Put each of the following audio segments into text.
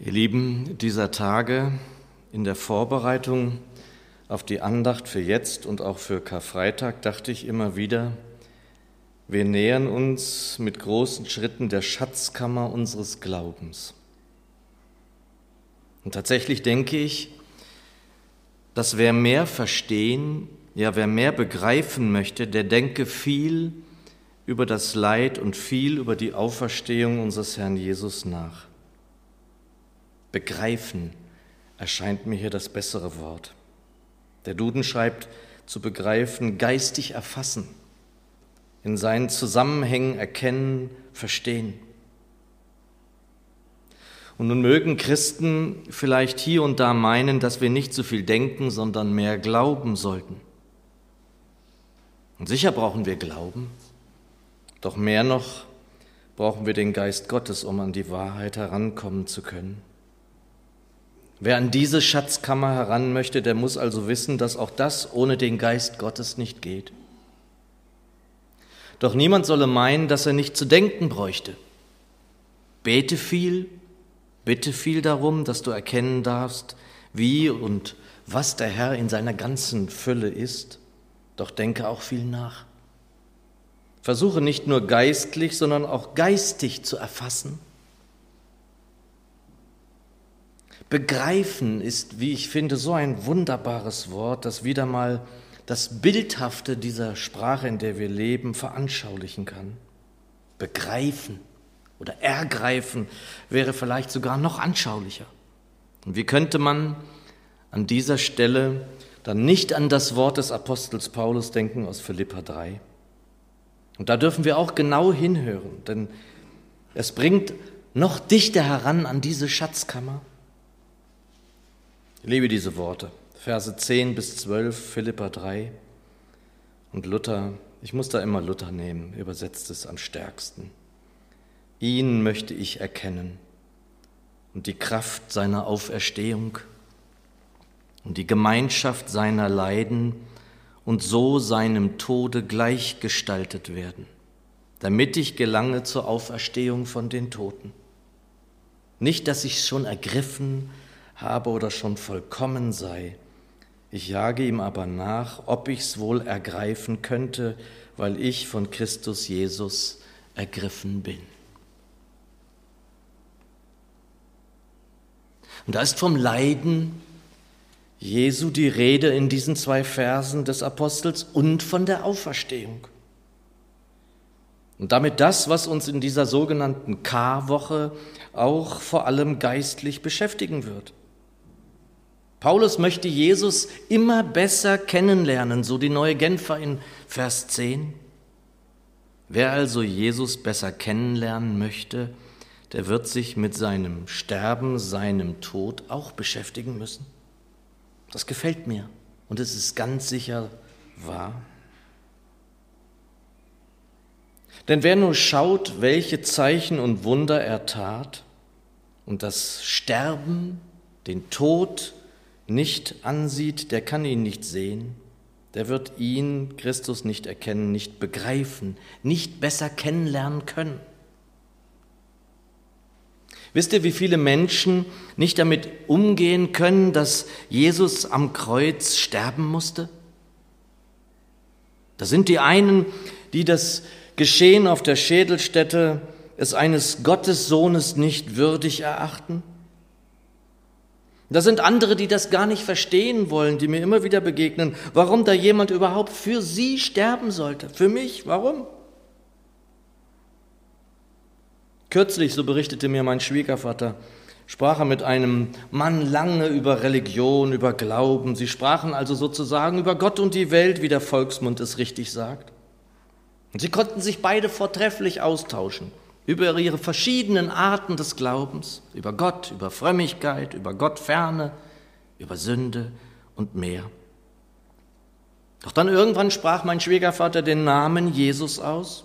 Ihr Lieben, dieser Tage in der Vorbereitung auf die Andacht für jetzt und auch für Karfreitag dachte ich immer wieder, wir nähern uns mit großen Schritten der Schatzkammer unseres Glaubens. Und tatsächlich denke ich, dass wer mehr verstehen, ja wer mehr begreifen möchte, der denke viel über das Leid und viel über die Auferstehung unseres Herrn Jesus nach. Begreifen erscheint mir hier das bessere Wort. Der Duden schreibt zu begreifen, geistig erfassen, in seinen Zusammenhängen erkennen, verstehen. Und nun mögen Christen vielleicht hier und da meinen, dass wir nicht so viel denken, sondern mehr glauben sollten. Und sicher brauchen wir Glauben, doch mehr noch brauchen wir den Geist Gottes, um an die Wahrheit herankommen zu können. Wer an diese Schatzkammer heran möchte, der muss also wissen, dass auch das ohne den Geist Gottes nicht geht. Doch niemand solle meinen, dass er nicht zu denken bräuchte. Bete viel, bitte viel darum, dass du erkennen darfst, wie und was der Herr in seiner ganzen Fülle ist, doch denke auch viel nach. Versuche nicht nur geistlich, sondern auch geistig zu erfassen Begreifen ist, wie ich finde, so ein wunderbares Wort, das wieder mal das Bildhafte dieser Sprache, in der wir leben, veranschaulichen kann. Begreifen oder ergreifen wäre vielleicht sogar noch anschaulicher. Und wie könnte man an dieser Stelle dann nicht an das Wort des Apostels Paulus denken aus Philippa 3? Und da dürfen wir auch genau hinhören, denn es bringt noch dichter heran an diese Schatzkammer. Ich liebe diese Worte. Verse 10 bis 12, Philippa 3 und Luther. Ich muss da immer Luther nehmen, übersetzt es am stärksten. Ihn möchte ich erkennen und die Kraft seiner Auferstehung und die Gemeinschaft seiner Leiden und so seinem Tode gleichgestaltet werden, damit ich gelange zur Auferstehung von den Toten. Nicht, dass ich schon ergriffen habe oder schon vollkommen sei. Ich jage ihm aber nach, ob ich's wohl ergreifen könnte, weil ich von Christus Jesus ergriffen bin. Und da ist vom Leiden Jesu die Rede in diesen zwei Versen des Apostels und von der Auferstehung. Und damit das, was uns in dieser sogenannten K-Woche auch vor allem geistlich beschäftigen wird. Paulus möchte Jesus immer besser kennenlernen, so die neue Genfer in Vers 10. Wer also Jesus besser kennenlernen möchte, der wird sich mit seinem Sterben, seinem Tod auch beschäftigen müssen. Das gefällt mir und es ist ganz sicher wahr. Denn wer nur schaut, welche Zeichen und Wunder er tat und das Sterben, den Tod, nicht ansieht, der kann ihn nicht sehen, der wird ihn, Christus, nicht erkennen, nicht begreifen, nicht besser kennenlernen können. Wisst ihr, wie viele Menschen nicht damit umgehen können, dass Jesus am Kreuz sterben musste? Da sind die einen, die das Geschehen auf der Schädelstätte es eines Gottessohnes nicht würdig erachten. Da sind andere, die das gar nicht verstehen wollen, die mir immer wieder begegnen, warum da jemand überhaupt für sie sterben sollte. Für mich, warum? Kürzlich, so berichtete mir mein Schwiegervater, sprach er mit einem Mann lange über Religion, über Glauben. Sie sprachen also sozusagen über Gott und die Welt, wie der Volksmund es richtig sagt. Und sie konnten sich beide vortrefflich austauschen über ihre verschiedenen Arten des Glaubens, über Gott, über Frömmigkeit, über Gottferne, über Sünde und mehr. Doch dann irgendwann sprach mein Schwiegervater den Namen Jesus aus.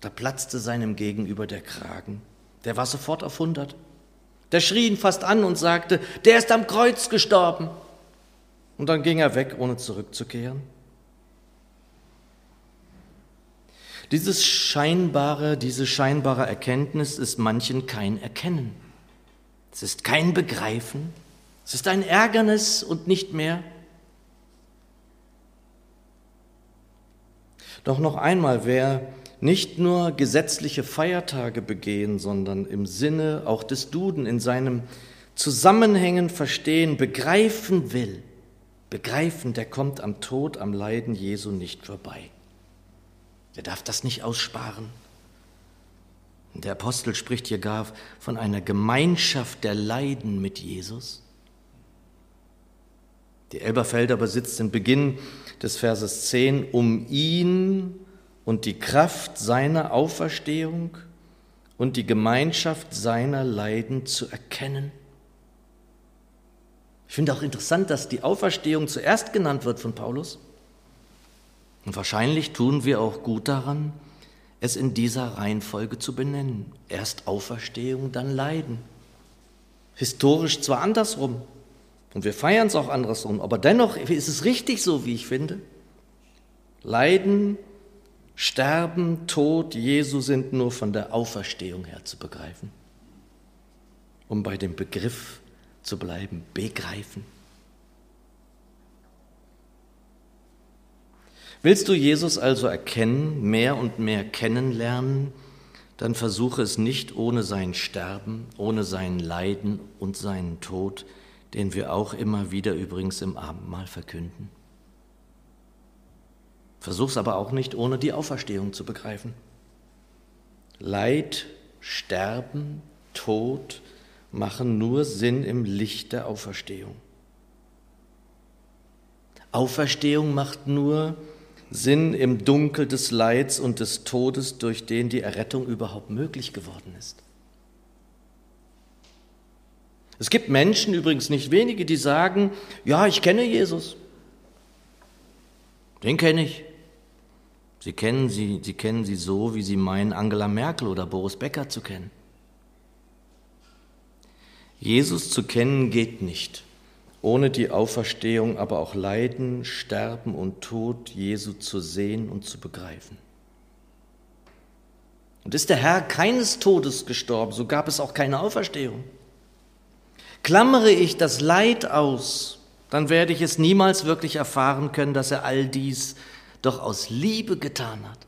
Da platzte seinem Gegenüber der Kragen. Der war sofort auf hundert. Der schrie ihn fast an und sagte, der ist am Kreuz gestorben. Und dann ging er weg, ohne zurückzukehren. Dieses scheinbare, diese scheinbare Erkenntnis ist manchen kein Erkennen. Es ist kein Begreifen, es ist ein Ärgernis und nicht mehr. Doch noch einmal, wer nicht nur gesetzliche Feiertage begehen, sondern im Sinne auch des Duden in seinem Zusammenhängen verstehen, begreifen will, begreifen, der kommt am Tod, am Leiden Jesu nicht vorbei. Der darf das nicht aussparen. Der Apostel spricht hier gar von einer Gemeinschaft der Leiden mit Jesus. Die Elberfelder besitzt den Beginn des Verses 10, um ihn und die Kraft seiner Auferstehung und die Gemeinschaft seiner Leiden zu erkennen. Ich finde auch interessant, dass die Auferstehung zuerst genannt wird von Paulus. Und wahrscheinlich tun wir auch gut daran, es in dieser Reihenfolge zu benennen. Erst Auferstehung, dann Leiden. Historisch zwar andersrum, und wir feiern es auch andersrum, aber dennoch ist es richtig so, wie ich finde. Leiden, Sterben, Tod Jesu sind nur von der Auferstehung her zu begreifen. Um bei dem Begriff zu bleiben, begreifen. Willst du Jesus also erkennen, mehr und mehr kennenlernen, dann versuche es nicht ohne sein Sterben, ohne sein Leiden und seinen Tod, den wir auch immer wieder übrigens im Abendmahl verkünden. Versuch's aber auch nicht ohne die Auferstehung zu begreifen. Leid, Sterben, Tod machen nur Sinn im Licht der Auferstehung. Auferstehung macht nur Sinn im Dunkel des Leids und des Todes, durch den die Errettung überhaupt möglich geworden ist. Es gibt Menschen, übrigens nicht wenige, die sagen, ja, ich kenne Jesus. Den kenne ich. Sie kennen sie, sie kennen sie so, wie sie meinen, Angela Merkel oder Boris Becker zu kennen. Jesus zu kennen geht nicht, ohne die Auferstehung, aber auch Leiden, Sterben und Tod Jesu zu sehen und zu begreifen. Und ist der Herr keines Todes gestorben, so gab es auch keine Auferstehung. Klammere ich das Leid aus, dann werde ich es niemals wirklich erfahren können, dass er all dies doch aus Liebe getan hat.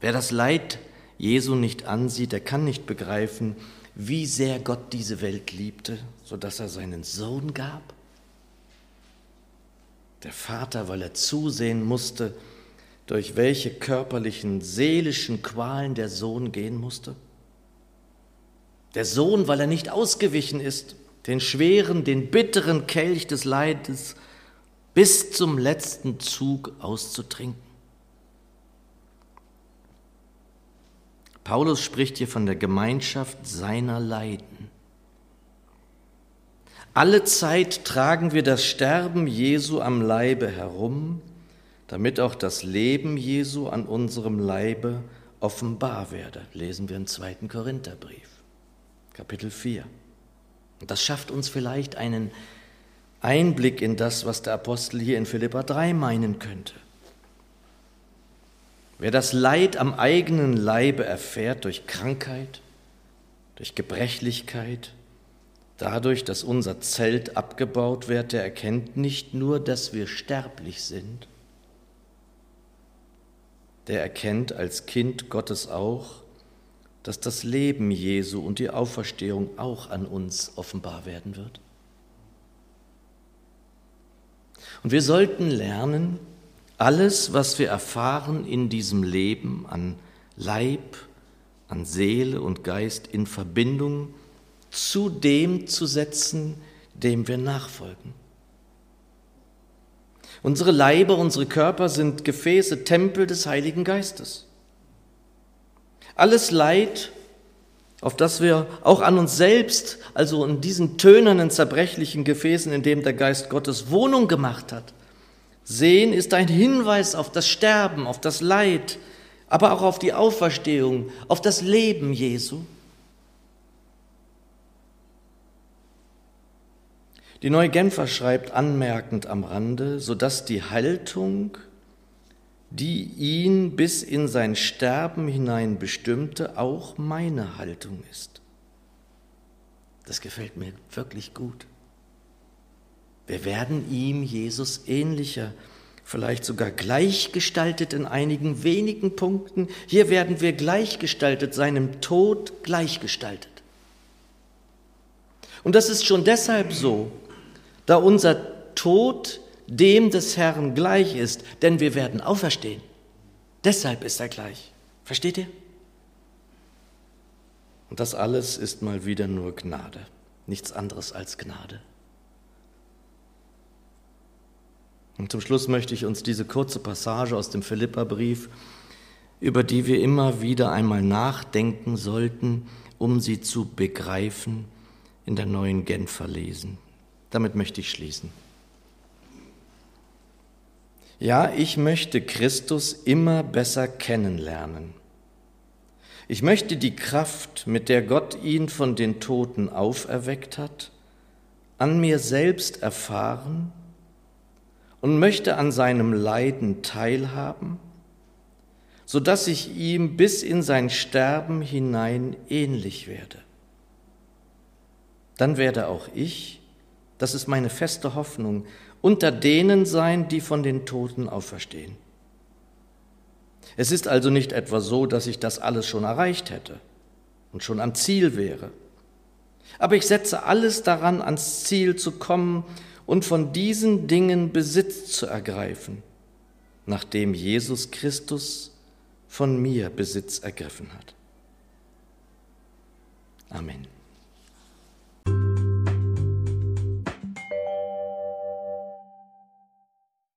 Wer das Leid Jesu nicht ansieht, der kann nicht begreifen, wie sehr Gott diese Welt liebte, sodass er seinen Sohn gab. Der Vater, weil er zusehen musste, durch welche körperlichen, seelischen Qualen der Sohn gehen musste. Der Sohn, weil er nicht ausgewichen ist, den schweren, den bitteren Kelch des Leides bis zum letzten Zug auszutrinken. Paulus spricht hier von der Gemeinschaft seiner Leiden. Alle Zeit tragen wir das Sterben Jesu am Leibe herum, damit auch das Leben Jesu an unserem Leibe offenbar werde. Lesen wir im zweiten Korintherbrief, Kapitel 4. Und das schafft uns vielleicht einen Einblick in das, was der Apostel hier in Philippa 3 meinen könnte. Wer das Leid am eigenen Leibe erfährt durch Krankheit, durch Gebrechlichkeit, dadurch, dass unser Zelt abgebaut wird, der erkennt nicht nur, dass wir sterblich sind, der erkennt als Kind Gottes auch, dass das Leben Jesu und die Auferstehung auch an uns offenbar werden wird. Und wir sollten lernen, alles, was wir erfahren in diesem Leben an Leib, an Seele und Geist in Verbindung zu dem zu setzen, dem wir nachfolgen. Unsere Leibe, unsere Körper sind Gefäße, Tempel des Heiligen Geistes. Alles Leid, auf das wir auch an uns selbst, also in diesen tönernen, zerbrechlichen Gefäßen, in dem der Geist Gottes Wohnung gemacht hat, sehen, ist ein Hinweis auf das Sterben, auf das Leid, aber auch auf die Auferstehung, auf das Leben Jesu. Die Neue Genfer schreibt anmerkend am Rande, sodass die Haltung, die ihn bis in sein Sterben hinein bestimmte, auch meine Haltung ist. Das gefällt mir wirklich gut. Wir werden ihm, Jesus, ähnlicher, vielleicht sogar gleichgestaltet in einigen wenigen Punkten. Hier werden wir gleichgestaltet, seinem Tod gleichgestaltet. Und das ist schon deshalb so, da unser Tod dem des Herrn gleich ist, denn wir werden auferstehen. Deshalb ist er gleich. Versteht ihr? Und das alles ist mal wieder nur Gnade, nichts anderes als Gnade. Und zum Schluss möchte ich uns diese kurze Passage aus dem Philipperbrief, über die wir immer wieder einmal nachdenken sollten, um sie zu begreifen, in der neuen Genfer lesen. Damit möchte ich schließen. Ja, ich möchte Christus immer besser kennenlernen. Ich möchte die Kraft, mit der Gott ihn von den Toten auferweckt hat, an mir selbst erfahren und möchte an seinem Leiden teilhaben, so dass ich ihm bis in sein Sterben hinein ähnlich werde. Dann werde auch ich, das ist meine feste Hoffnung, unter denen sein, die von den Toten auferstehen. Es ist also nicht etwa so, dass ich das alles schon erreicht hätte und schon am Ziel wäre. Aber ich setze alles daran, ans Ziel zu kommen und von diesen Dingen Besitz zu ergreifen, nachdem Jesus Christus von mir Besitz ergriffen hat. Amen.